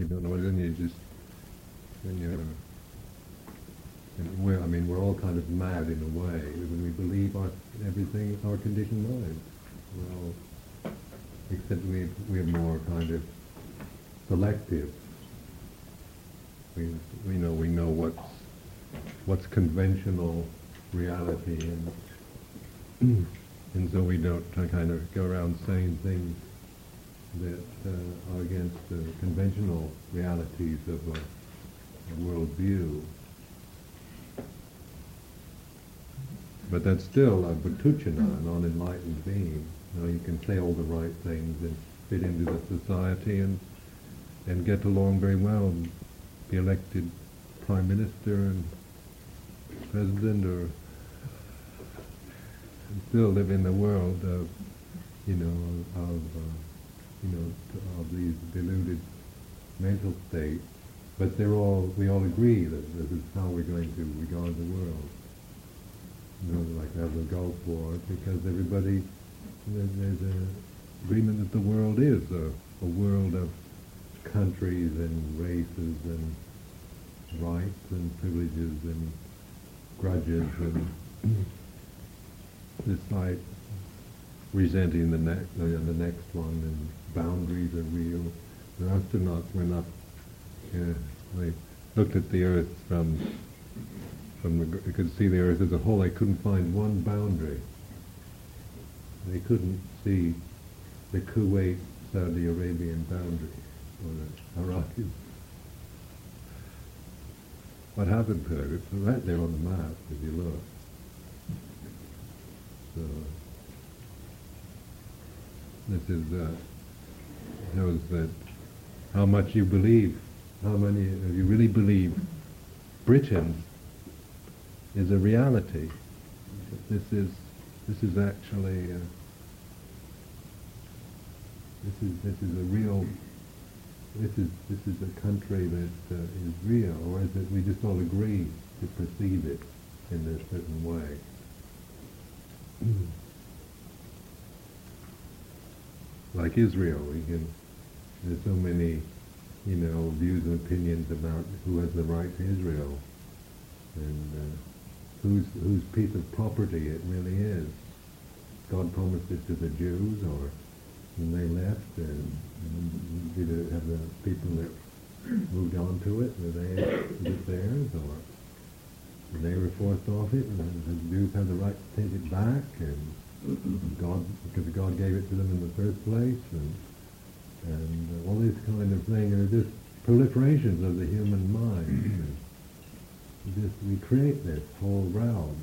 you don't know, you just, then you have and um, we're, I mean, we're all kind of mad in a way when we believe our, everything, our conditioned mind. Well, except we, we're more kind of selective. We, we know, we know what's, what's conventional reality and, and so we don't kind of go around saying things that uh, are against the conventional realities of a, a worldview. But that's still a puthujjana, an non-enlightened being. You know, you can say all the right things and fit into the society and and get along very well and be elected prime minister and president or still live in the world of, you know, of, uh, you know, of these deluded mental states. But they're all, we all agree that this is how we're going to regard the world you know, like have the Gulf War, because everybody, there's an agreement that the world is a, a world of countries and races and rights and privileges and grudges and it's like resenting the next the, next one and boundaries are real. The astronauts went up, yeah, they looked at the Earth from from the, they could see the earth as a whole. They couldn't find one boundary. They couldn't see the Kuwait Saudi Arabian boundary or the Iraqi. What happened to it? It's right there on the map if you look. So this is uh, shows that how much you believe, how many of you really believe Britain is a reality. This is this is actually uh, this is this is a real this is this is a country that uh, is real, or is it we just all agree to perceive it in a certain way? like Israel, we can. There's so many, you know, views and opinions about who has the right to Israel, and. Uh, whose, whose piece of property it really is. God promised it to the Jews, or when they left, and, and did it have the people that moved on to it, were they, it theirs, or they were forced off it, and the Jews had the right to take it back, and God, because God gave it to them in the first place, and and uh, all these kind of things are just proliferations of the human mind just we create this whole realm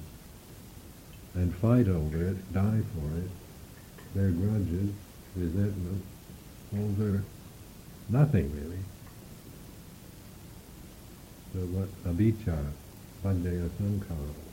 and fight over it, die for it. Their grudges, resentment, all their nothing really. So what avijja, paccaya sankhara.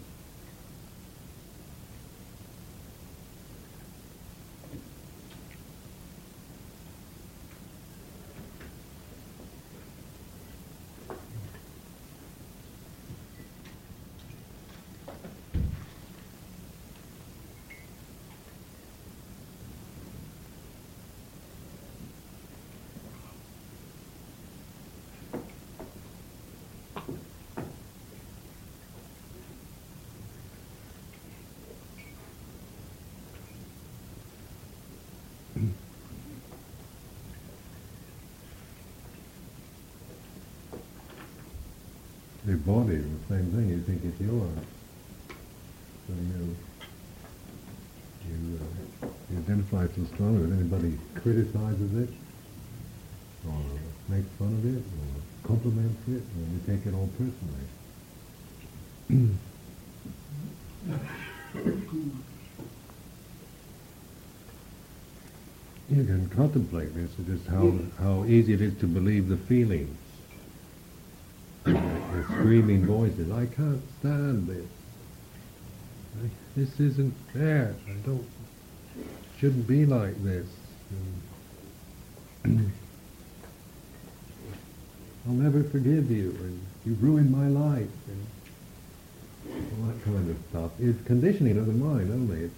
Your body, the same thing, you think it's yours. So you, you, uh, you identify so strongly that anybody criticizes it, or makes fun of it, or compliments it, and you take it all personally. you can contemplate this, just how, how easy it is to believe the feelings the screaming voices. I can't stand this. I, this isn't fair. I don't. Shouldn't be like this. And I'll never forgive you, and you've ruined my life, and all that kind of stuff. is conditioning of the mind only. It's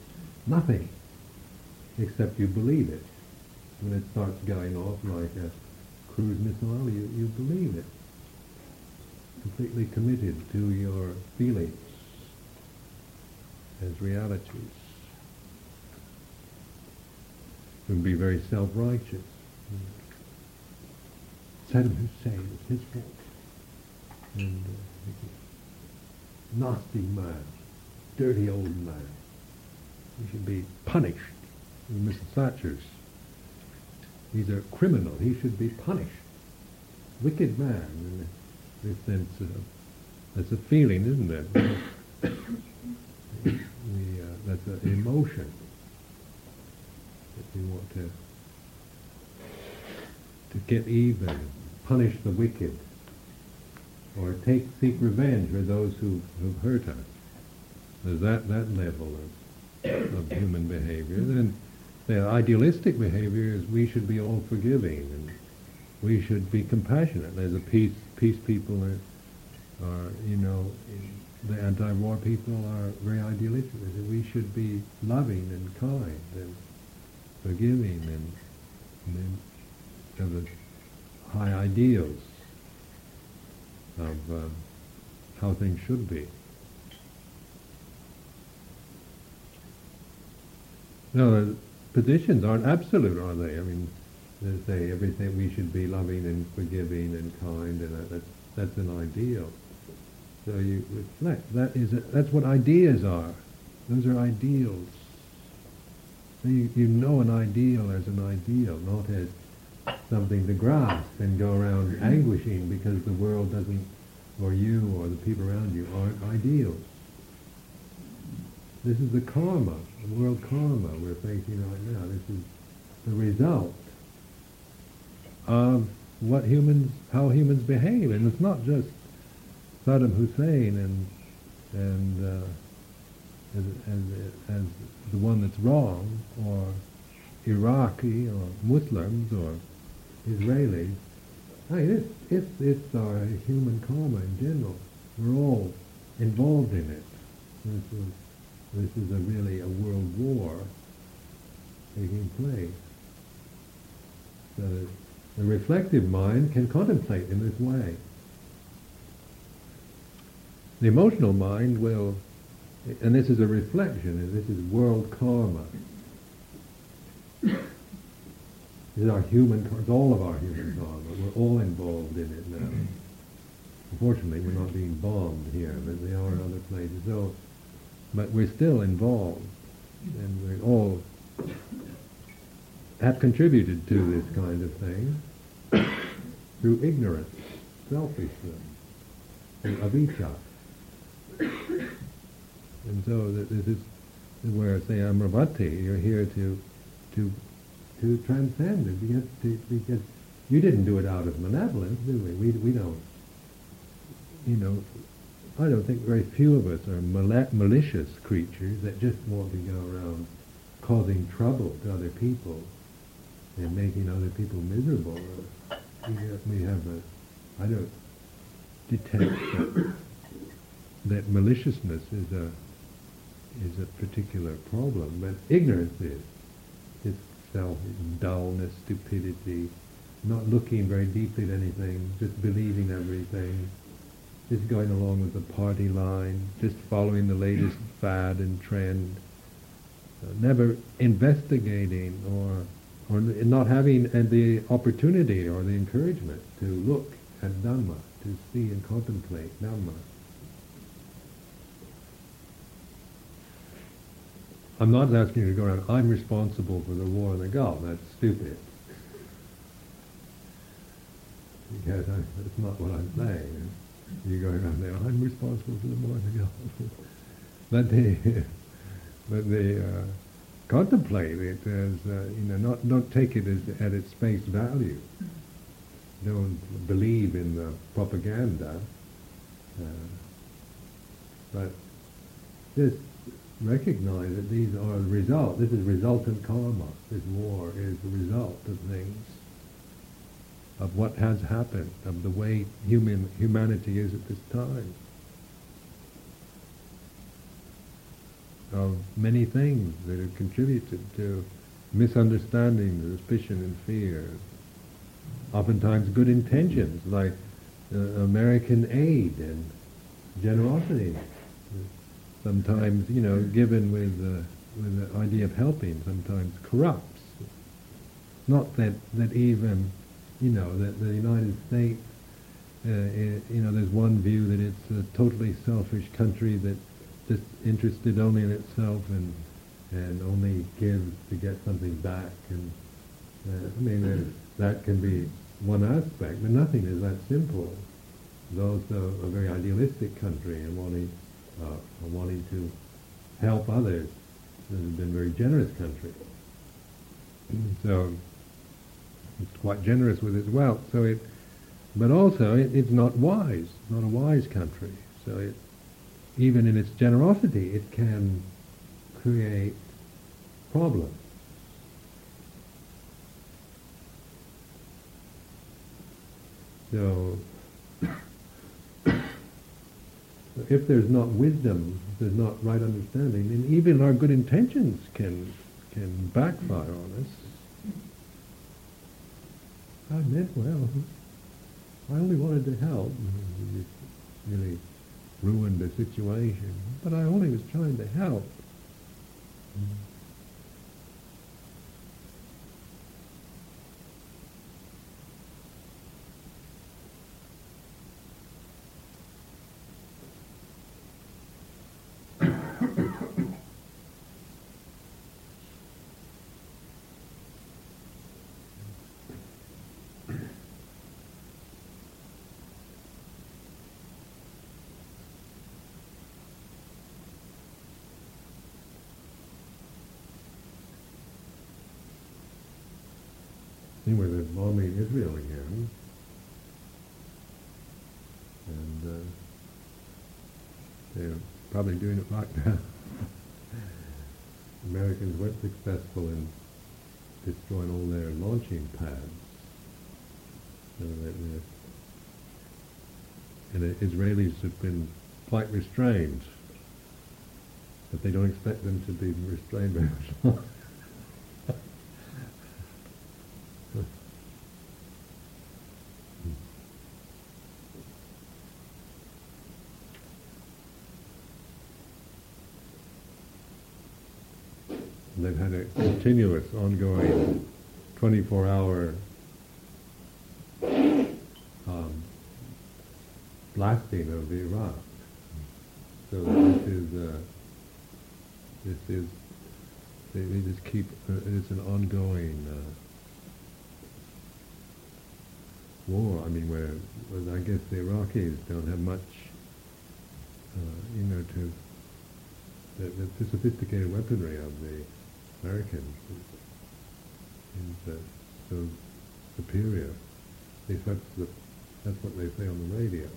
nothing except you believe it. When it starts going off like a cruise missile, you, you believe it. Completely committed to your feelings as realities. It would be very self-righteous. Saddam Hussein, it's his fault. And uh, nasty man, dirty old man. He should be punished. Mr. Thatcher's. He's a criminal. He should be punished. Wicked man sense. Of, that's a feeling, isn't it? uh, that's an emotion that we want to to get even, punish the wicked, or take seek revenge for those who have hurt us. There's that that level of of human behavior. Then the idealistic behavior is we should be all forgiving and we should be compassionate. There's a peace peace people are, are you know the anti-war people are very idealistic. We should be loving and kind and forgiving and, and have high ideals of um, how things should be. No, the positions aren't absolute, are they? I mean, they say everything we should be loving and forgiving and kind, and that, that's that's an ideal. So you reflect. That is a, that's what ideas are. Those are ideals. So you, you know an ideal as an ideal, not as something to grasp and go around anguishing because the world doesn't, or you or the people around you aren't ideals. This is the karma, the world karma we're facing right now. This is the result of what humans, how humans behave, and it's not just Saddam Hussein and and uh, as, as, as the one that's wrong, or Iraqi, or Muslims, or Israelis. Hey, it's, it's, it's our human karma in general. We're all involved in it. This is, this is a really a world war taking place. So the reflective mind can contemplate in this way. The emotional mind will, and this is a reflection, and this is world karma. This is our human, it's all of our human karma. We're all involved in it now. Unfortunately, we're not being bombed here, but we are in other places. So, but we're still involved, and we all have contributed to this kind of thing through ignorance, selfishness, and avijja. And so this is where, say, Amaravati, you're here to to to transcend it because, to, because you didn't do it out of malevolence, do we? We, we don't, you know, I don't think very few of us are mal- malicious creatures that just want to go around causing trouble to other people and making other people miserable. We have, we have a, I don't detect that, that maliciousness is a is a particular problem, but ignorance is. It's self, dullness, stupidity, not looking very deeply at anything, just believing everything, just going along with the party line, just following the latest fad and trend, never investigating or or not having the opportunity or the encouragement to look at Dhamma, to see and contemplate Dhamma. I'm not asking you to go around, I'm responsible for the war in the Gulf. That's stupid. Because I, that's not what I'm saying. You go around there, I'm responsible for the war in the Gulf. but the, but the, uh, contemplate it as, uh, you know, not, not take it as, at its face value. Don't believe in the propaganda. Uh, but just recognize that these are the result. This is resultant karma. This war is the result of things, of what has happened, of the way human humanity is at this time, of many things that have contributed to misunderstanding, suspicion, and fear, oftentimes good intentions, like uh, American aid and generosity. Sometimes, you know, given with, uh, with the idea of helping, sometimes corrupts. Not that, that even, you know, that the United States, uh, i you know, there's one view that it's a totally selfish country that just interested only in itself and and only gives to get something back. And uh, I mean, that can be one aspect, but nothing is that simple. It's also a very idealistic country and wanting, uh, wanting to help others. It has been a very generous country. so it's quite generous with its wealth. So it, but also it, it's not wise, not a wise country. So it, even in its generosity, it can create problems. So, if there's not wisdom, there's not right understanding, then even our good intentions can can backfire on us. I meant well. I only wanted to help. Really ruined the situation, but I only was trying to help. Mm. Anyway, they're bombing Israel again. And uh, they're probably doing it right now. Americans weren't successful in destroying all their launching pads. And the Israelis have been quite restrained, but they don't expect them to be restrained very much they've had a continuous, ongoing, 24-hour um, blasting of the Iraq. So this is uh, this is they, they just keep uh, it's an ongoing uh, war. I mean, where, I guess the Iraqis don't have much, uh, you know, to the, the sophisticated weaponry of the Americans is, is uh, so superior. At least that's, the, that's what they say on the radio.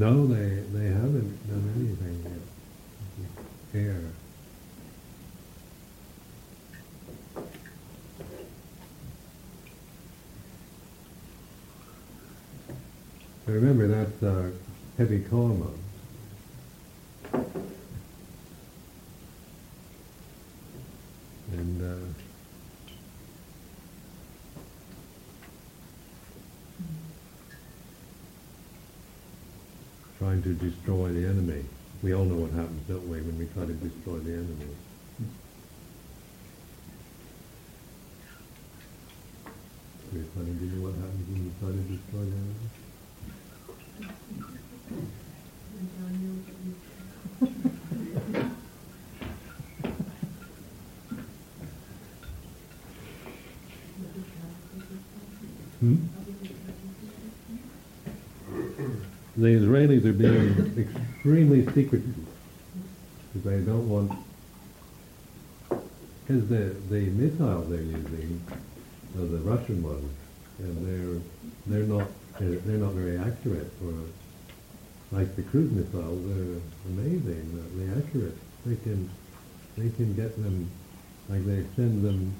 No, they they haven't done anything yet. Air. remember that's uh, heavy karma. And uh, trying to destroy the enemy. We all know what happens, don't we, when we try to destroy the enemy. We're trying to do what happens when we try to destroy the enemy. Hmm? The Israelis are being extremely secretive because they don't want because the the missiles they're using are the Russian ones and they're they're not they're, not very accurate for like the cruise missiles, they're amazing, they're accurate. They can, they can get them, like they send them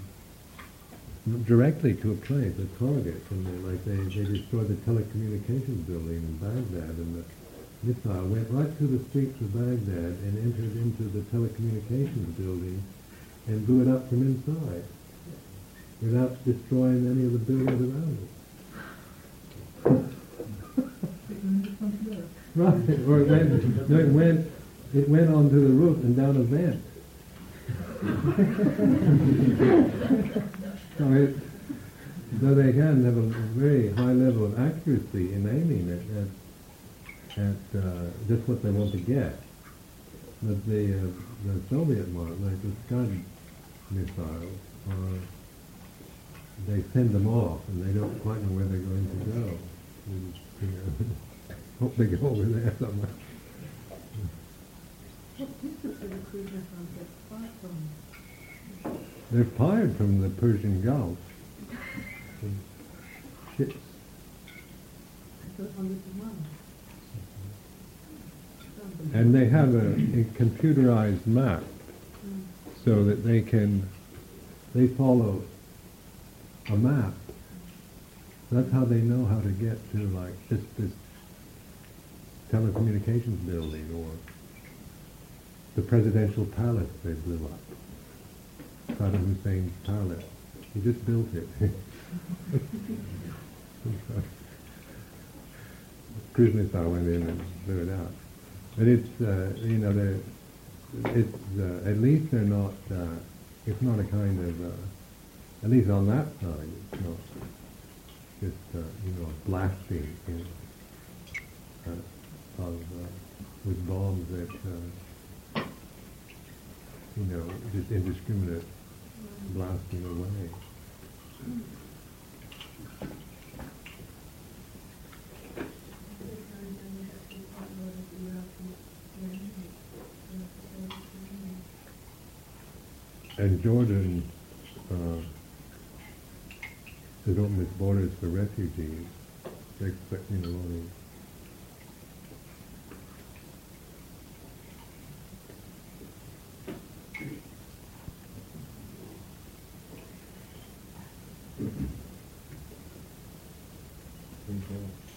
directly to a place, a target, and they, like they, they destroyed the telecommunications building in Baghdad, and the missile went right through the streets of Baghdad and entered into the telecommunications building and blew it up from inside without destroying any of the buildings around it. right, or it went, no, it went, it went onto the roof and down a vent. so, it, so they can have a very high level of accuracy in aiming at, at, at uh, just what they want to get. But the, uh, the Soviet one, like the Scud missiles, are they send them off and they don't quite know where they're going to go. You know, hope they go over there somewhere. They're fired from the Persian Gulf. Ships. And they have a, a computerized map so that they can, they follow a map. That's how they know how to get to like this this telecommunications building or the presidential palace they blew up. Saddam Hussein's palace. He just built it. Missile went in and blew it out. But it's, uh, you know, it's, uh, at least they're not, uh, it's not a kind of, uh, at least on that side, it's not just, uh, you know, blasting uh, of, with bombs that, you know, just indiscriminate blasting away. And Jordan uh, they don't borders for refugees. They're expecting a lot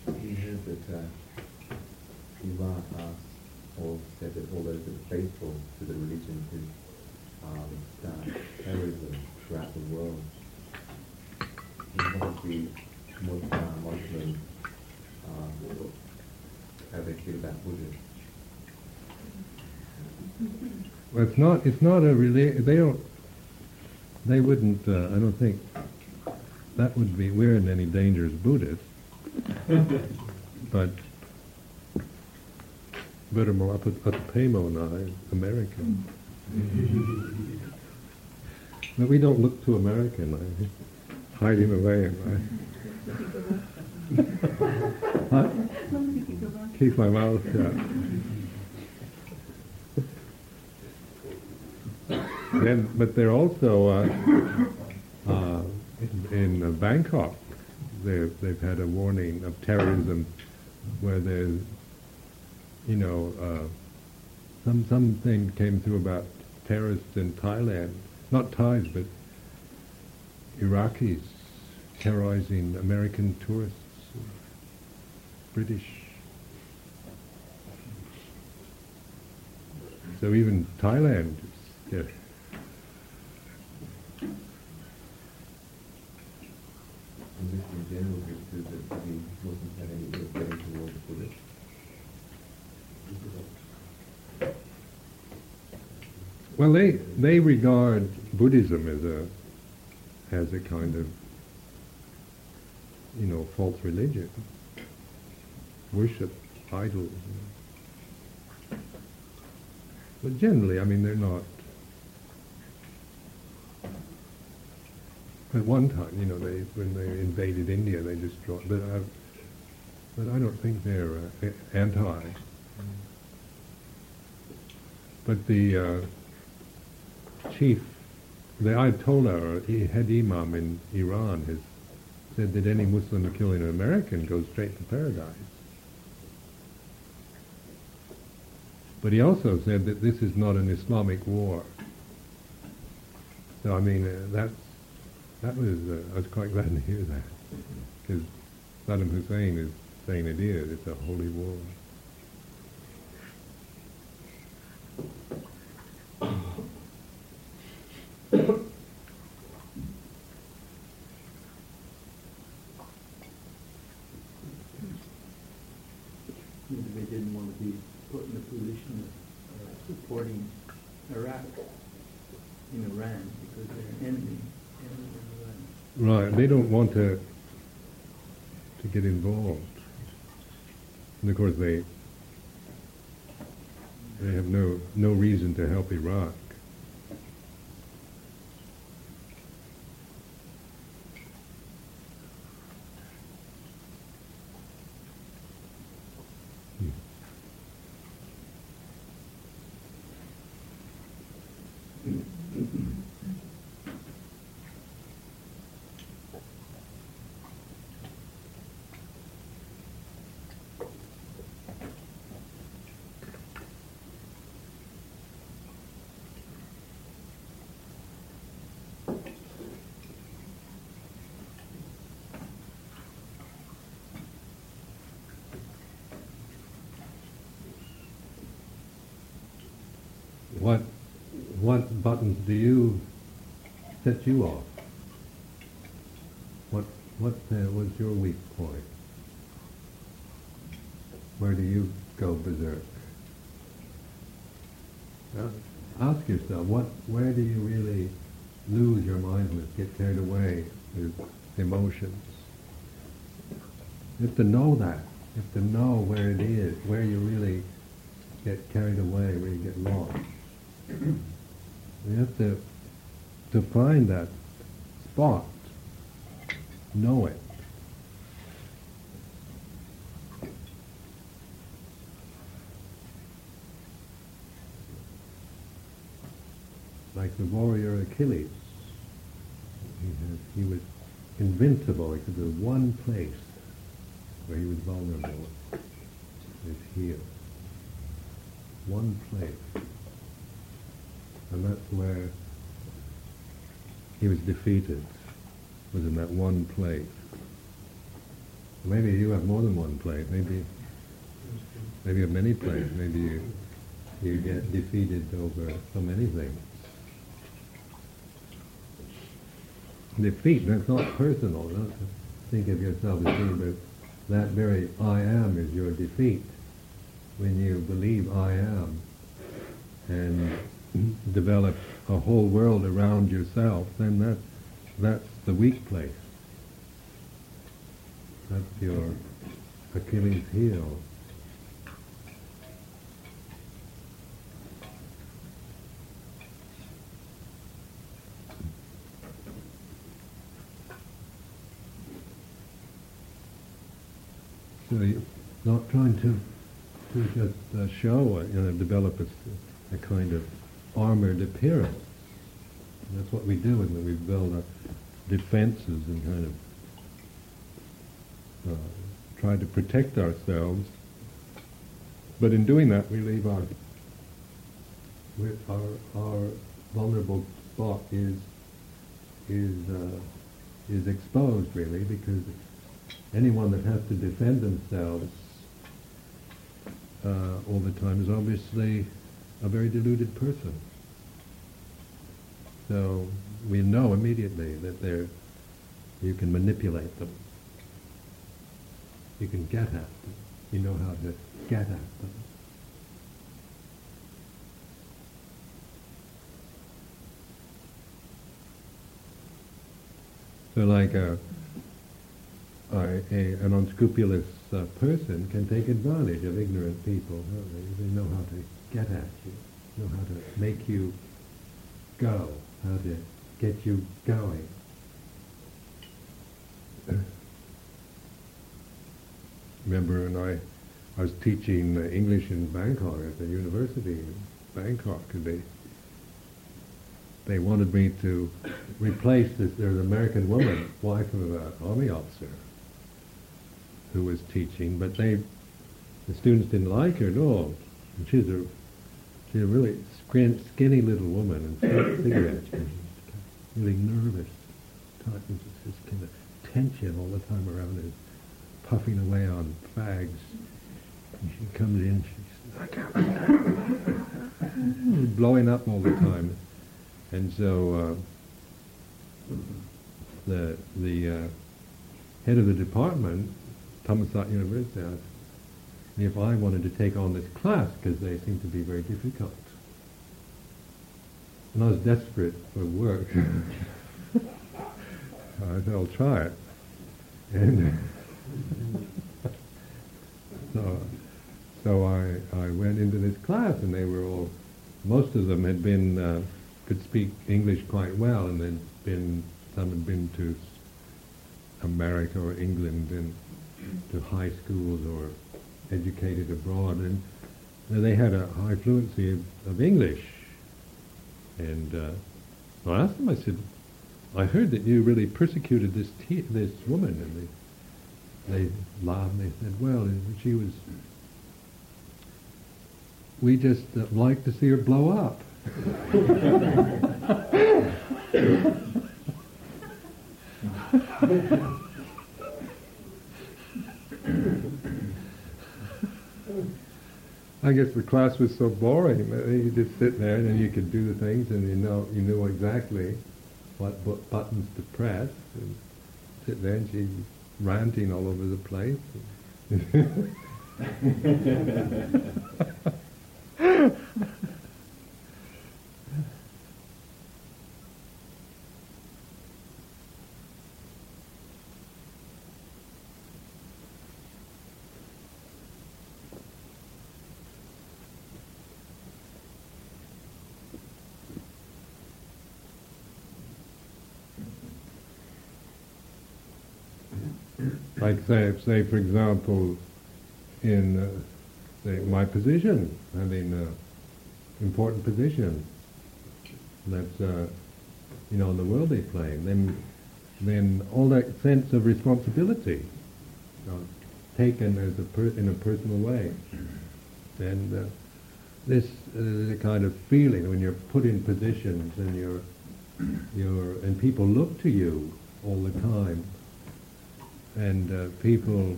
of He heard that uh, Iran asked or said that all those that are faithful to the religion who um, done terrorism throughout the world, be Muslim, Muslim um, how they feel about Buddhism. Well, it's not. It's not a really. They don't. They wouldn't. Uh, I don't think that would be. We're in any danger as Buddhists, but Buddha Atapemo and I, American. but we don't look too American. I hide him away. I? Keep my mouth shut. then, but they're also uh, uh, in, in uh, Bangkok. They've they've had a warning of terrorism, where there's, you know, uh, some something came through about terrorists in Thailand, not Thais but Iraqis terrorizing American tourists, British. So even Thailand yeah, And just in general, do the, the Muslims have any ill feeling towards Buddhists? Well, they they regard Buddhism as a as a kind of you know false religion, worship idols. But generally, I mean, they're not. At one time, you know, they when they invaded India, they destroyed. But I, but I don't think they're uh, anti. But the uh, chief, the Ayatollah, or head imam in Iran, has said that any Muslim killing an American goes straight to paradise. But he also said that this is not an Islamic war. So I mean, uh, that's that was uh, I was quite glad to hear that because Saddam Hussein is saying it is. It's a holy war. Maybe they didn't want to be put in the position of uh, supporting Iraq in Iran because they're an enemy. enemy of Iran. Right. They don't want to to get involved. And of course, they they have no no reason to help Iraq. Hmm. What what buttons do you set you off? What what uh, was your weak point? Where do you go berserk? Uh, ask yourself, what where do you really lose your mindless, get carried away with emotions? You have to know that. You have to know where it is, where you really get carried away, where you get lost. You have to to find that spot, know it. Like the warrior Achilles, he, had, he was invincible. Except was one place where he was vulnerable, his heel. One place. And that's where he was defeated, was in that one place. Maybe you have more than one place. Maybe, maybe you have many places. Maybe you, you get defeated over so many things. Defeat, that's not personal. Don't think of yourself as being, but that very I am is your defeat. When you believe I am and develop a whole world around yourself, then that that's the weak place. That's your Achilles heel. So you're not trying to to just uh, show, uh, you know, develop a, a kind of armored appearance. That's what we do when we build our defenses and kind of uh, try to protect ourselves. But in doing that, we leave our our our vulnerable spot is is uh, is exposed really because anyone that has to defend themselves uh, all the time is obviously a very deluded person. So we know immediately that they're, you can manipulate them. You can get at them. You know how to get at them. So like a, a, a an unscrupulous uh, person can take advantage of ignorant people. They? they know how to get at you, know how to make you go, how to get you going. Remember, when I, I was teaching English in Bangkok at the university in Bangkok, and they they wanted me to replace this. There's an American woman, wife of an army officer, who was teaching, but they, the students didn't like her at all. And she's a she's a really skinny little woman and cigarettes. And she's really nervous, talking to this kind of tension all the time around her, puffing away on fags. And she comes in, she's I can't blowing up all the time. And so uh, the the uh, head of the department, Thomas Thammasat University, if I wanted to take on this class because they seemed to be very difficult. And I was desperate for work. I said, I'll try it. And so, so I, I went into this class and they were all, most of them had been, uh, could speak English quite well and they'd been, some had been to America or England and to high schools or educated abroad, and they had a high fluency of, of English. And uh, I asked them, I said, I heard that you really persecuted this te- this woman, and they they laughed and they said, well, she was. We just uh, like to see her blow up. I guess the class was so boring you just sit there and then you could do the things and you know you knew exactly what bu- buttons to press and sit there and she's ranting all over the place. like say, say for example, in uh, say my position, having an important position, that's uh, you know on the worldly plane, then then all that sense of responsibility uh, taken as a per- in a personal way, and uh, this is a kind of feeling when you're put in positions and you're you're and people look to you all the time and uh, people,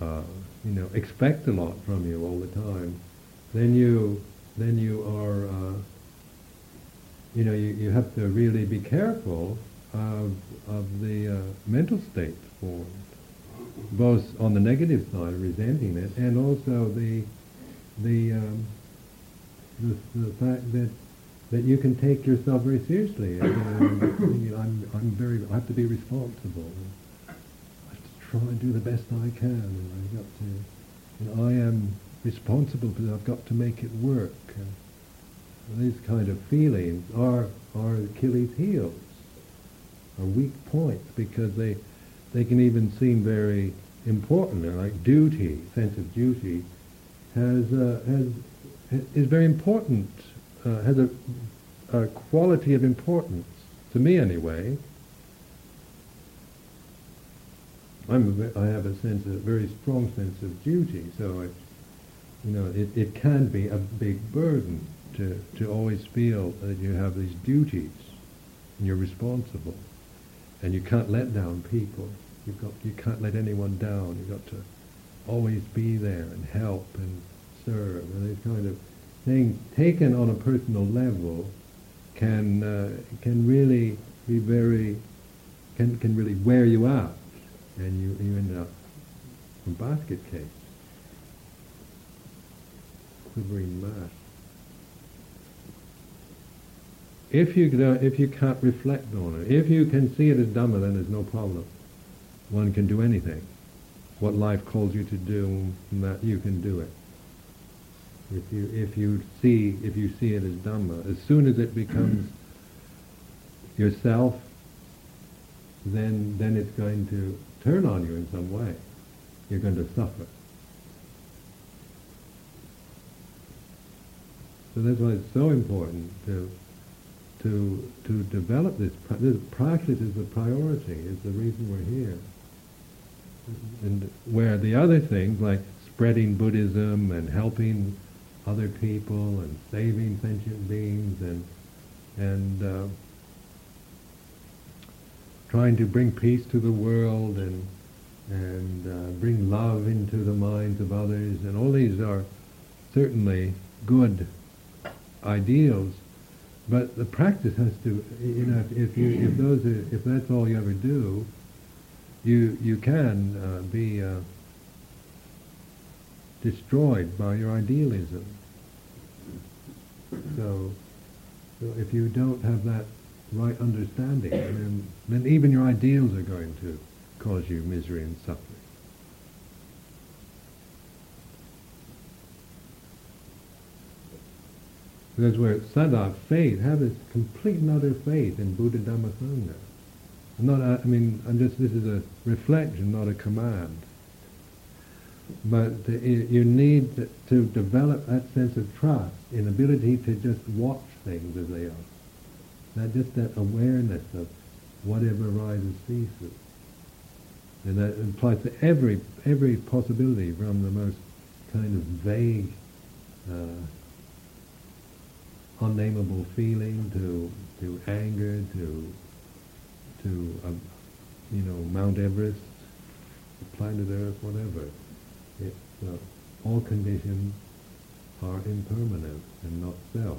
uh, you know, expect a lot from you all the time, then you then you are, uh, you know, you, you have to really be careful of of the uh, mental state formed, both on the negative side, resenting it, and also the the um, the, the fact that that you can take yourself very seriously. Know, I'm, I'm very, I have to be responsible try and do the best I can, and I've got to, you know, I am responsible because I've got to make it work. These kind of feelings are are Achilles' heels, are weak points because they they can even seem very important. They're like duty, sense of duty, has uh, has is very important. Uh, has a, a quality of importance to me anyway. I'm have a sense, a very strong sense of duty. So, it, you know, it, it can be a big burden to, to always feel that you have these duties and you're responsible, and you can't let down people. You've got you can't let anyone down. You've got to always be there and help and serve. And these kind of things taken on a personal level can uh, can really be very can can really wear you out and you, you end up a basket case, quivering mass. If you, uh, if you can't reflect on it, if you can see it as Dhamma, then there's no problem. One can do anything. What life calls you to do, that you can do it. If you, if you see, if you see it as Dhamma, as soon as it becomes yourself, then, then it's going to turn on you in some way, you're going to suffer. So that's why it's so important to to to develop this. This practice is the priority. Is the reason we're here. And where the other things like spreading Buddhism and helping other people and saving sentient beings and and uh, trying to bring peace to the world and and uh, bring love into the minds of others. And all these are certainly good ideals. But the practice has to you know if, you if those are, if that's all you ever do you you can uh, be uh, destroyed by your idealism. So so if you don't have that right understanding, then, then even your ideals are going to cause you misery and suffering. That's where saddha, faith, have this complete and utter faith in Buddha Dhamma Sangha. Not, uh, I mean, I'm just, this is a reflection, not a command. But you need to develop that sense of trust in ability to just watch things as they are. That just that awareness of whatever arises ceases. And that applies to every every possibility from the most kind of vague, uh, unnameable feeling to to anger to to um, you know Mount Everest, planet Earth, whatever. It's uh, all conditions are impermanent and not self.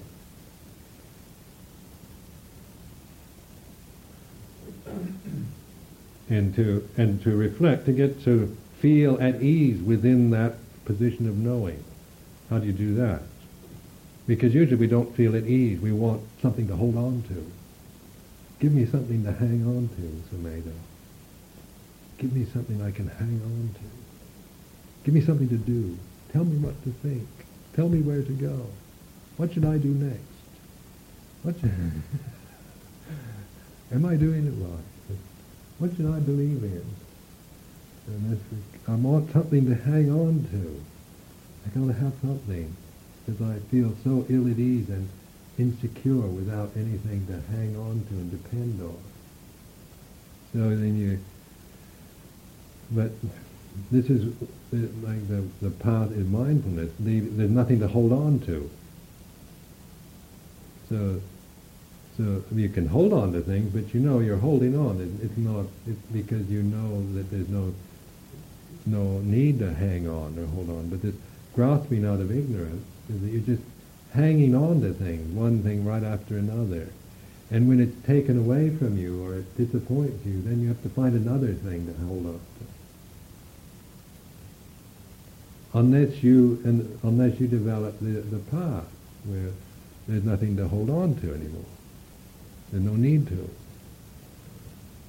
And to and to reflect, to get to feel at ease within that position of knowing. How do you do that? Because usually we don't feel at ease. We want something to hold on to. Give me something to hang on to, Sumedho. Give me something I can hang on to. Give me something to do. Tell me what to think. Tell me where to go. What should I do next? What should Am I doing it right? What should I believe in? And I want something to hang on to. I gotta have something because I feel so ill at ease and insecure without anything to hang on to and depend on. So then you, but this is uh, like the, the path in mindfulness. The, there's nothing to hold on to. So so you can hold on to things, but you know you're holding on. It, it's not it's because you know that there's no no need to hang on or hold on. But this grasping out of ignorance is that you're just hanging on to things, one thing right after another. And when it's taken away from you or it disappoints you, then you have to find another thing to hold on to. Unless you and unless you develop the, the path where there's nothing to hold on to anymore. There's no need to.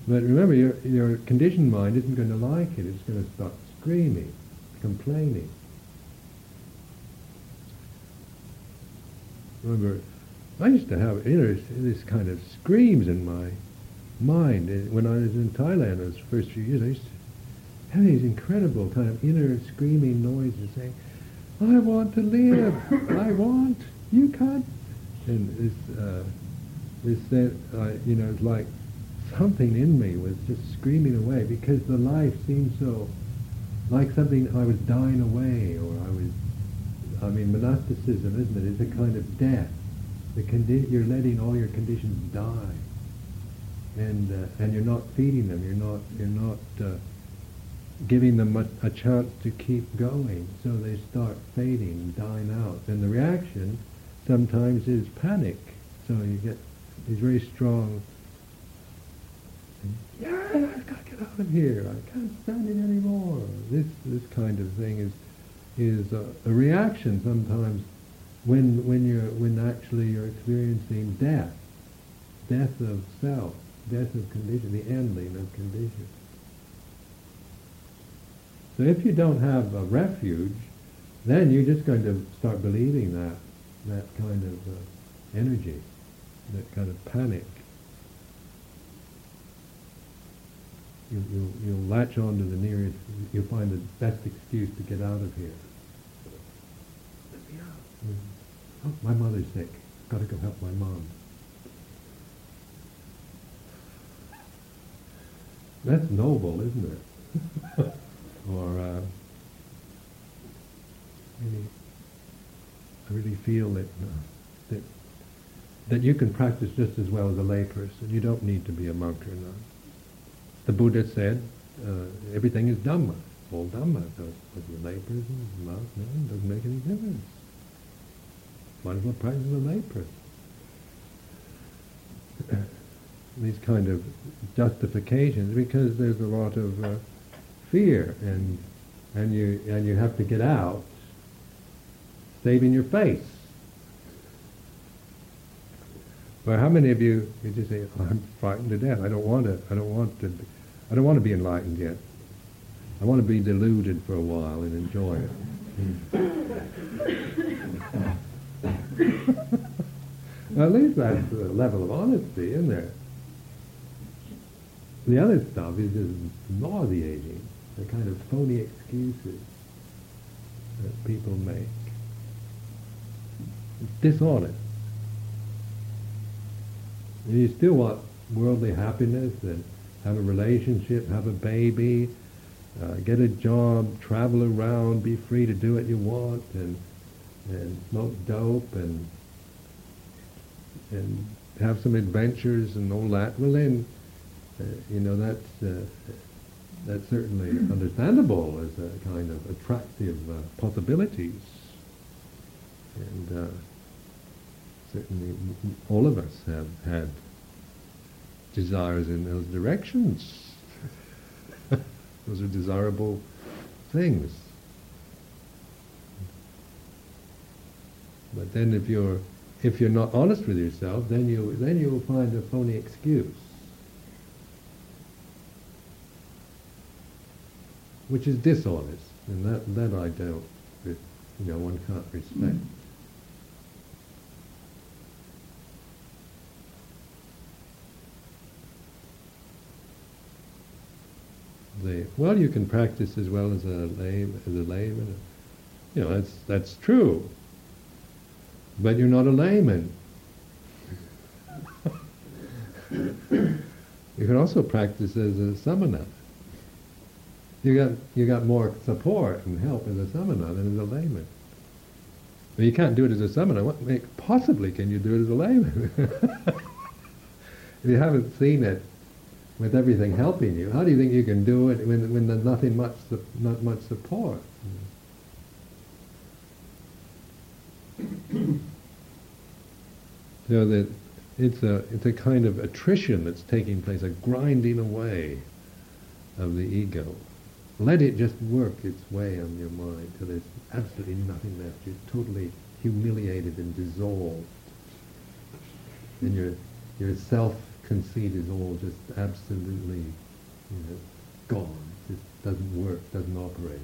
But remember, your, your conditioned mind isn't going to like it. It's going to start screaming, complaining. Remember, I used to have inner this kind of screams in my mind when I was in Thailand. Those first few years, I used to have these incredible kind of inner screaming noises saying, "I want to live. I want. You can't." And this. Uh, is that, uh, you know, it's like something in me was just screaming away because the life seemed so like something I was dying away or I was, I mean, monasticism, isn't it? It's a kind of death. The condi- you're letting all your conditions die. And, uh, and you're not feeding them, you're not, you're not uh, giving them a, a chance to keep going. So they start fading, dying out. And the reaction sometimes is panic. So you get He's very strong. And, yeah, I've got to get out of here. I can't stand it anymore. This this kind of thing is is a, a reaction sometimes when when you're when actually you're experiencing death, death of self, death of condition, the ending of condition. So if you don't have a refuge, then you're just going to start believing that that kind of uh, energy that kind of panic. You, you, you'll latch on to the nearest, you'll find the best excuse to get out of here. Let me out. Oh, my mother's sick. Got to go help my mom. That's noble, isn't it? or uh, any, really feel that, uh, that, that you can practice just as well as a layperson. You don't need to be a monk or not. The Buddha said, uh, everything is Dhamma, all Dhamma. So whether you're a layperson, monk, no, it doesn't make any difference. Might as well practice as a layperson. These kind of justifications, because there's a lot of uh, fear, and and you and you have to get out, saving your face. But how many of you you just say, oh, "I'm frightened to death. I don't want to. I don't want to. Be, I don't want to be enlightened yet. I want to be deluded for a while and enjoy it." well, hmm. at least that's a level of honesty, isn't there? The other stuff is just nauseating, the kind of phony excuses that people make. It's dishonest. And you still want worldly happiness and have a relationship, have a baby, uh, get a job, travel around, be free to do what you want, and and smoke dope and and have some adventures and all that. Well, then, uh, you know, that's uh, that's certainly understandable as a kind of attractive uh, possibilities, and uh, certainly all of us have had desires in those directions. those are desirable things. But then if you're if you're not honest with yourself, then you then you will find a phony excuse. Which is dishonest, and that, that I don't, you know, one can't respect. The, well, you can practice as well as a lay as a layman. You know, that's that's true. But you're not a layman. you can also practice as a samana. You got you got more support and help as a samana than as a layman. But you can't do it as a samana. What possibly can you do it as a layman? if you haven't seen it with everything helping you, how do you think you can do it when when there's nothing much not much support? so that it's a it's a kind of attrition that's taking place, a grinding away of the ego. Let it just work its way on your mind till there's absolutely nothing left. You're totally humiliated and dissolved, and your your self conceit is all just absolutely you know, gone. It just doesn't work, doesn't operate.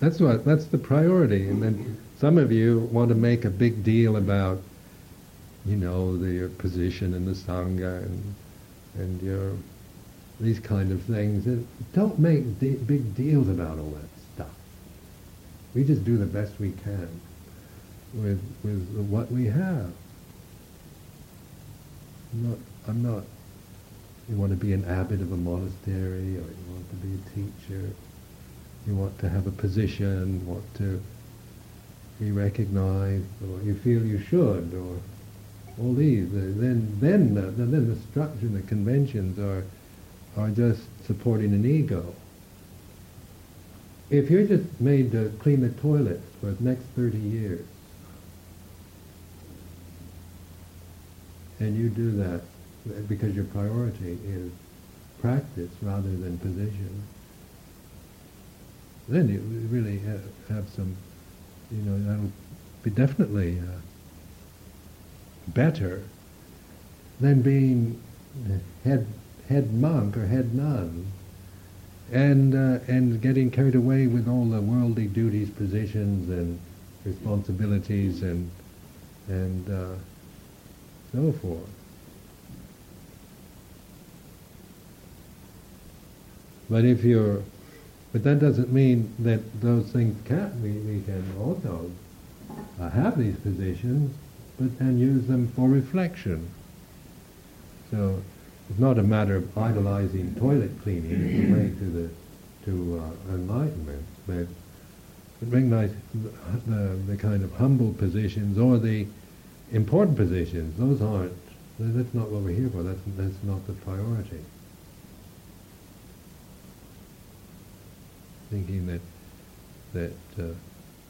That's what. That's the priority. And then some of you want to make a big deal about, you know, the, position in the sangha and and your these kind of things. Don't make de- big deals about all that stuff. We just do the best we can with with what we have. I'm not. I'm not. You want to be an abbot of a monastery, or you want to be a teacher you want to have a position, want to be recognized, or you feel you should, or all these. Then, then, uh, then the structure and the conventions are are just supporting an ego. If you're just made to clean the toilets for the next 30 years, and you do that because your priority is practice rather than position, then you really have, some, you know, that'll be definitely uh, better than being head head monk or head nun, and uh, and getting carried away with all the worldly duties, positions, and responsibilities, and and uh, so forth. But if you're but that doesn't mean that those things can't, we, we can also uh, have these positions, but then use them for reflection. So it's not a matter of idolizing toilet cleaning, it's a way to the to uh, enlightenment, that recognize the, the kind of humble positions or the important positions, those aren't, that's not what we're here for, that's, that's not the priority. Thinking that, that uh,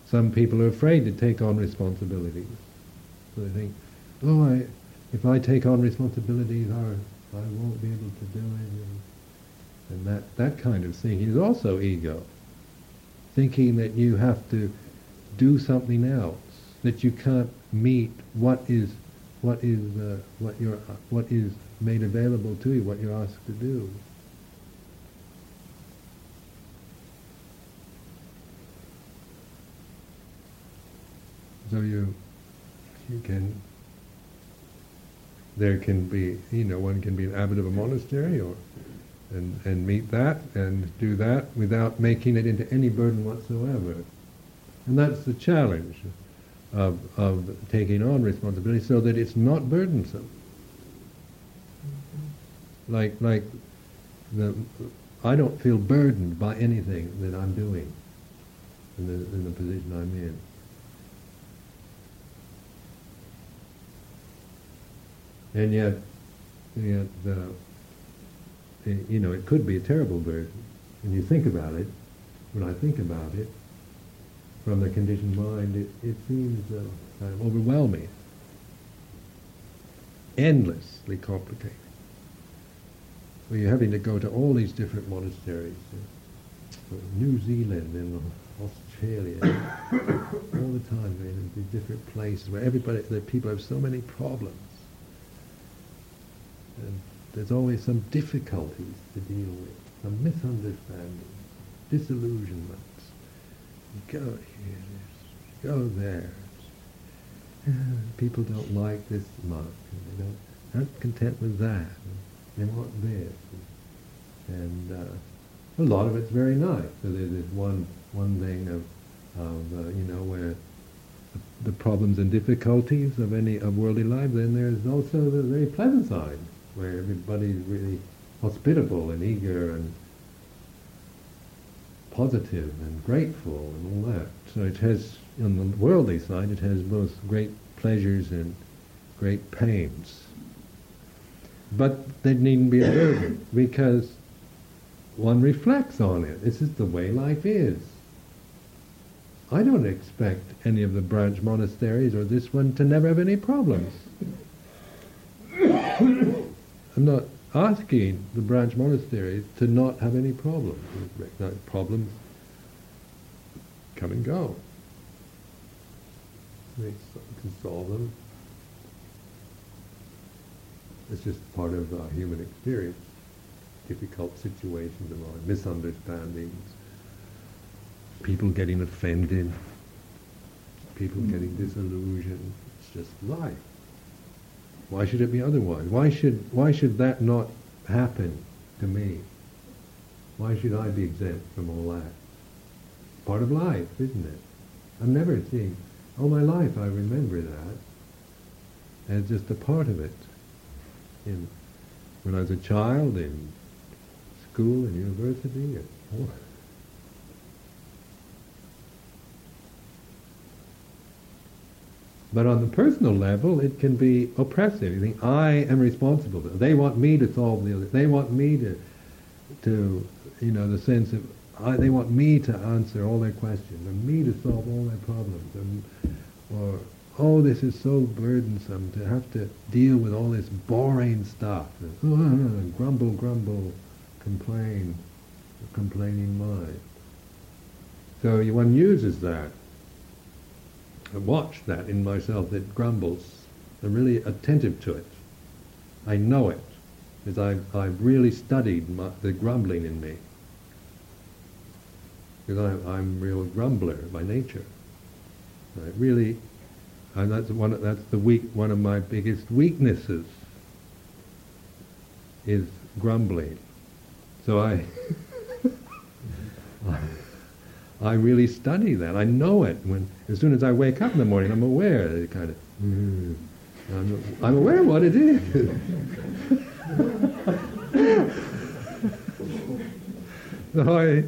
some people are afraid to take on responsibilities. So they think, oh, I, if I take on responsibilities, I, I won't be able to do it. And that, that kind of thinking is also ego. Thinking that you have to do something else, that you can't meet what is, what is, uh, what you're, what is made available to you, what you're asked to do. So you, you can there can be, you know, one can be an abbot of a monastery or and, and meet that and do that without making it into any burden whatsoever. And that's the challenge of, of taking on responsibility so that it's not burdensome. Like, like the, I don't feel burdened by anything that I'm doing in the, in the position I'm in. And yet, yet uh, you know, it could be a terrible burden. When you think about it, when I think about it, from the conditioned mind, it, it seems uh, kind of overwhelming, endlessly complicated. Well, you're having to go to all these different monasteries, uh, New Zealand and Australia, all the time, in these different places where everybody, the people have so many problems. And there's always some difficulties to deal with, some misunderstandings, disillusionments. Go here, go there. People don't like this monk, they don't, aren't content with that. They want this. And uh, a lot of it's very nice. So there's this one, one thing of, of uh, you know, where the problems and difficulties of any of worldly life, then there's also the very pleasant side where everybody's really hospitable and eager and positive and grateful and all that. So it has, on the worldly side, it has both great pleasures and great pains. But they needn't be a burden because one reflects on it. This is the way life is. I don't expect any of the branch monasteries or this one to never have any problems. I'm not asking the branch monasteries to not have any problems. Problems come and go. They can solve them. It's just part of uh, human experience. Difficult situations life, misunderstandings, people getting offended, people getting disillusioned. It's just life. Why should it be otherwise? Why should, why should that not happen to me? Why should I be exempt from all that? Part of life, isn't it? I've never seen, all my life I remember that as just a part of it. In, when I was a child, in school and university, and, But on the personal level, it can be oppressive. You think, I am responsible. They want me to solve the other. They want me to, to, you know, the sense of, I, they want me to answer all their questions, and me to solve all their problems, and, or, oh, this is so burdensome to have to deal with all this boring stuff. And, oh, grumble, grumble, complain, complaining mind. So one uses that watch that in myself that grumbles. I'm really attentive to it. I know it because I've, I've really studied my, the grumbling in me. Because I, I'm a real grumbler by nature. I really, and that's one. That's the weak. One of my biggest weaknesses is grumbling. So I. I really study that. I know it. When as soon as I wake up in the morning, I'm aware. It kind of, mm, I'm, I'm aware what it is. so I,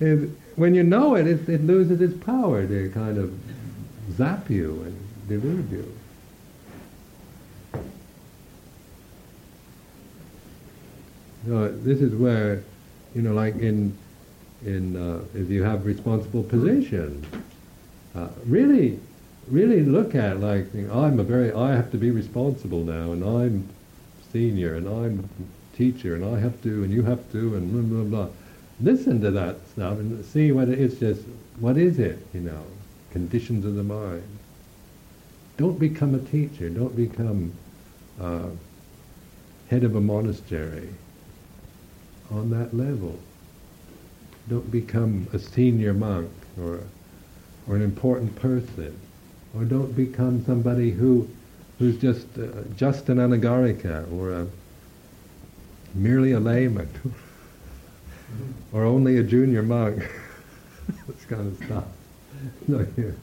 is when you know it, it, it loses its power to kind of zap you and delude you. So this is where, you know, like in in uh, if you have responsible position, uh, really, really look at like I'm a very I have to be responsible now, and I'm senior, and I'm teacher, and I have to, and you have to, and blah blah blah. Listen to that stuff and see what it's just. What is it? You know, conditions of the mind. Don't become a teacher. Don't become uh, head of a monastery on that level. Don't become a senior monk or, or an important person. Or don't become somebody who, who's just, uh, just an anagarika or a, merely a layman or only a junior monk. this kind of stuff. So you,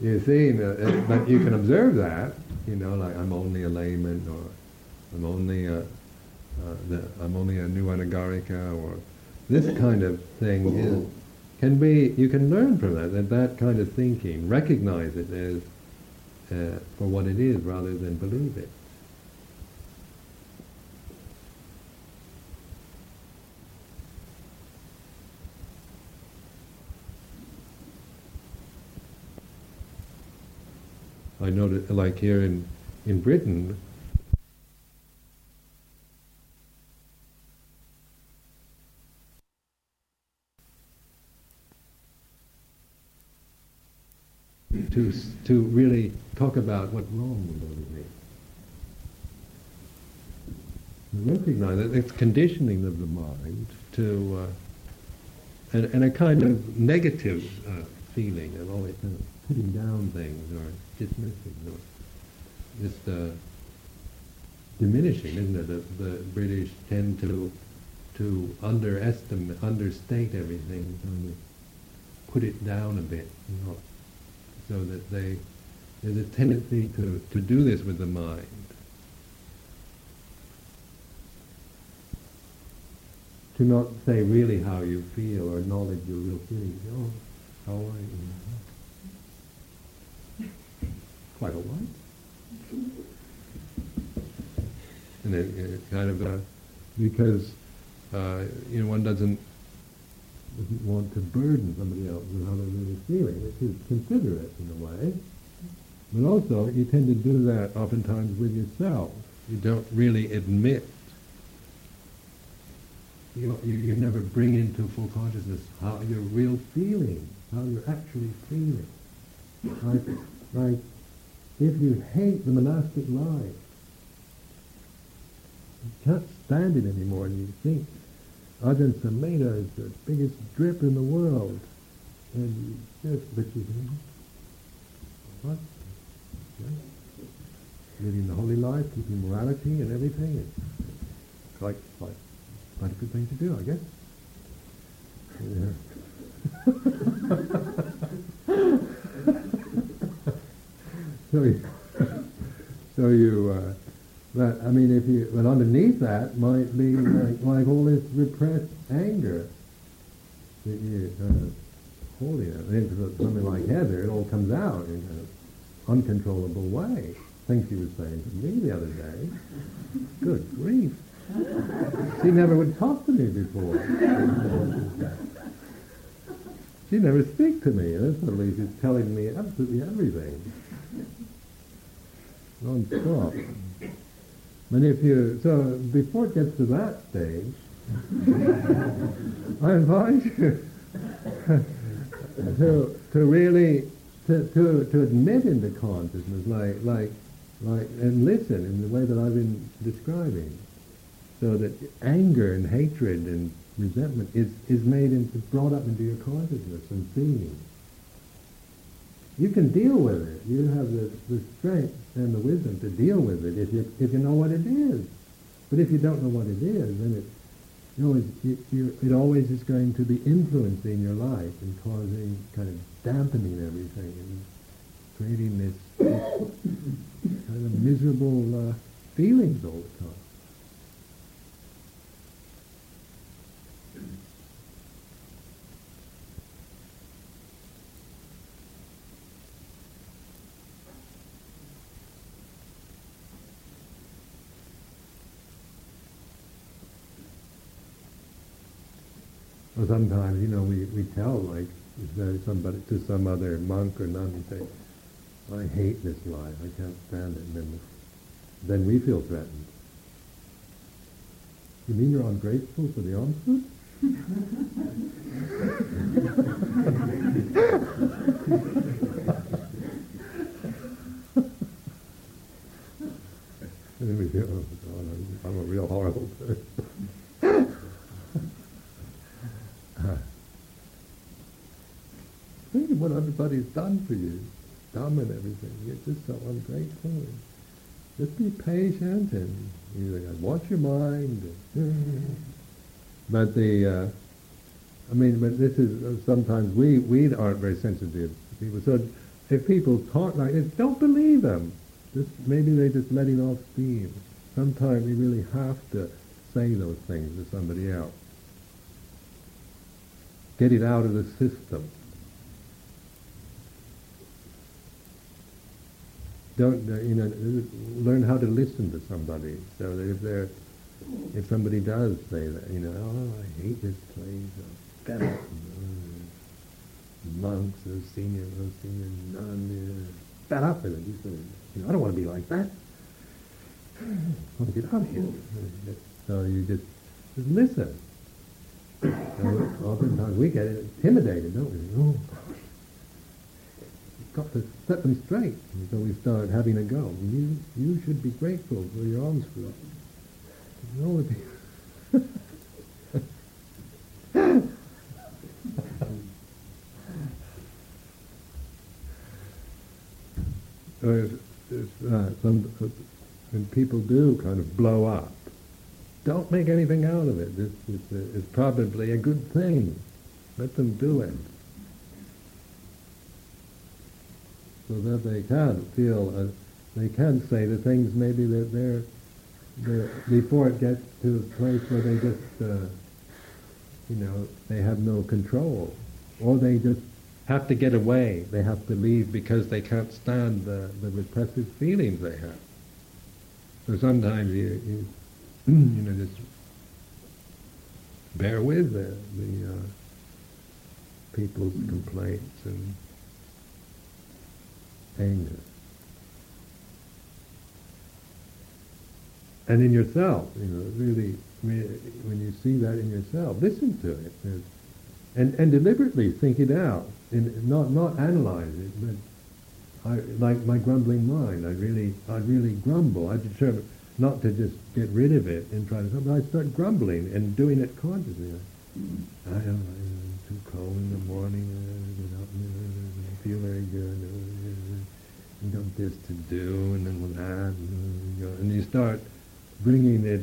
you see, uh, but you can observe that, you know, like I'm only a layman or I'm only a, uh, the, I'm only a new anagarika or this kind of thing is, can be, you can learn from that, that that kind of thinking, recognize it as uh, for what it is rather than believe it. I know that, like here in, in Britain, to, to really talk about what's wrong with everything. Recognize that it's conditioning of the mind to, uh, and, and a kind of negative uh, feeling of always kind of putting down things or dismissing or just uh, diminishing, isn't it? The, the British tend to to underestimate, understate everything, kind of put it down a bit, so that they there's a tendency to, to do this with the mind. To not say really how you feel or acknowledge your real feelings. Oh, how are you? Quite all right. And it, it kind of, uh, because, uh, you know, one doesn't doesn't want to burden somebody else with how they're really feeling, which is considerate in a way. But also, you tend to do that oftentimes with yourself. You don't really admit. You, you, never bring into full consciousness how you're real feeling, how you're actually feeling. Like, like if you hate the monastic life, you can't stand it anymore, and you think Ajahn Sumedho is the biggest drip in the world. And you just, but you think, what? Yeah. Living the holy life, keeping morality and everything. It's like, like quite a good thing to do, I guess. Yeah. so you, so you uh, but I mean, if you, but underneath that might be like, like all this repressed anger that you uh, kind of holding it. Then something like Heather, it all comes out in an uncontrollable way. Things she was saying to me the other day. Good grief. She never would talk to me before. She never speak to me, and suddenly she's telling me absolutely everything. Non-stop. And if you, so before it gets to that stage, I invite you to, to really, to, to, to admit into consciousness, like, like, like, and listen in the way that I've been describing. So that anger and hatred and resentment is, is made into, brought up into your consciousness and seeing. You can deal with it. You have the, the strength and the wisdom to deal with it if you, if you know what it is. But if you don't know what it is, then it, you know, it, you, it always is going to be influencing your life and causing, kind of dampening everything and creating this, this kind of miserable uh, feelings all the time. Or sometimes, you know, we, we tell like somebody to some other monk or nun, we say, I hate this life, I can't stand it, and then then we feel threatened. You mean you're ungrateful for the alms? and then we feel, oh, God, I'm, I'm a real horrible person. Think of what everybody's done for you, dumb and everything. You're just so ungrateful. Just be patient and you know, watch your mind. but the, uh, I mean, but this is uh, sometimes we we aren't very sensitive to people. So if people talk like this, don't believe them. Just maybe they're just letting off steam. Sometimes we really have to say those things to somebody else. Get it out of the system. Don't you know learn how to listen to somebody. So that if they're if somebody does say that you know oh I hate this place. Oh, fed up monks those senior those senior nuns uh, fed up with it you know I don't want to be like that. I want to get out of here. So you just just listen. So oftentimes we get intimidated don't we? Oh got to set them straight. And so we start having a go. You you should be grateful for your food. No, it's, it's, uh, some, when people do kind of blow up, don't make anything out of it. It's, it's, it's probably a good thing. Let them do it. So that they can feel, uh, they can say the things maybe that they're, they're, before it gets to a place where they just, uh, you know, they have no control, or they just have to get away. They have to leave because they can't stand the, the repressive feelings they have. So sometimes you, you, you know, just bear with the, the uh, people's complaints and anger. And in yourself, you know, really, when you see that in yourself, listen to it, and and deliberately think it out, and not not analyze it, but I, like my grumbling mind, I really I really grumble. I determine not to just get rid of it and try to. But I start grumbling and doing it consciously. I, I don't know, too cold in the morning. Uh, up, uh, feel very good. You got this to do, and then that, and, you know, and you start bringing it,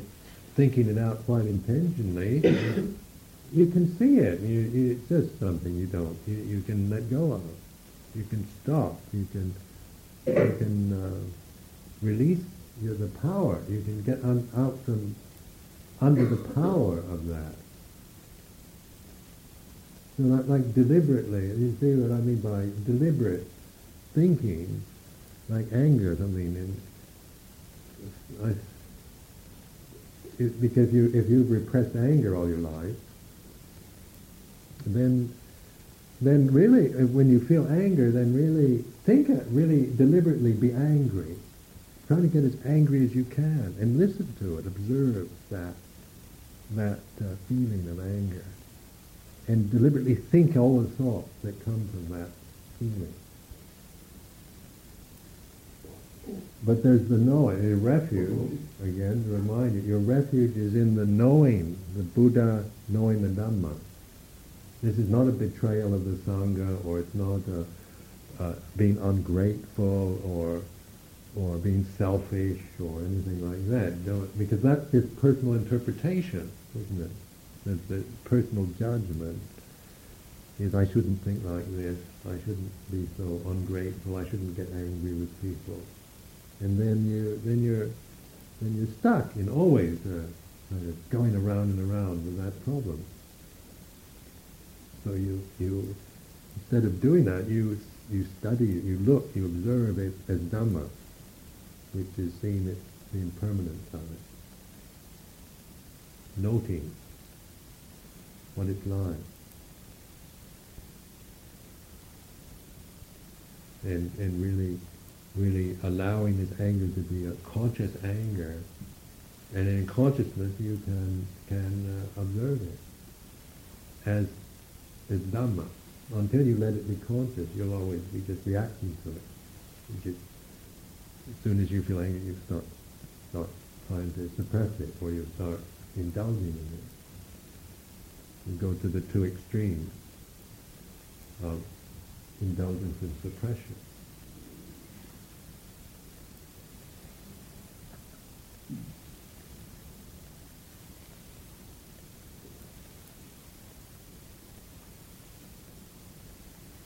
thinking it out quite intentionally. you can see it. You, you, it's just something you don't. You, you can let go of. It. You can stop. You can you can uh, release you know, the power. You can get un, out from under the power of that. So like deliberately, you see what I mean by deliberate thinking like anger or something, and I, it, because you, if you've repressed anger all your life, then, then really, uh, when you feel anger, then really think, it, really deliberately be angry. Try to get as angry as you can, and listen to it, observe that, that uh, feeling of anger, and deliberately think all the thoughts that come from that feeling. But there's the knowing, a refuge, again, to remind you, your refuge is in the knowing, the Buddha knowing the Dhamma. This is not a betrayal of the Sangha, or it's not a, uh, being ungrateful, or or being selfish, or anything like that. Don't, because that's just personal interpretation, isn't it? That's the personal judgment is I shouldn't think like this, I shouldn't be so ungrateful, I shouldn't get angry with people and then you then you're then you're stuck in always uh, uh, going around and around with that problem. So you you instead of doing that, you you study, you look, you observe it as Dhamma, which is seeing it, the impermanence of it, noting. what it's like. And, and really, really allowing this anger to be a conscious anger, and in consciousness you can can uh, observe it as is Dhamma. Until you let it be conscious, you'll always be just reacting to it. You just, as soon as you feel angry, you start, start trying to suppress it, or you start indulging in it. You go to the two extremes of indulgence and suppression.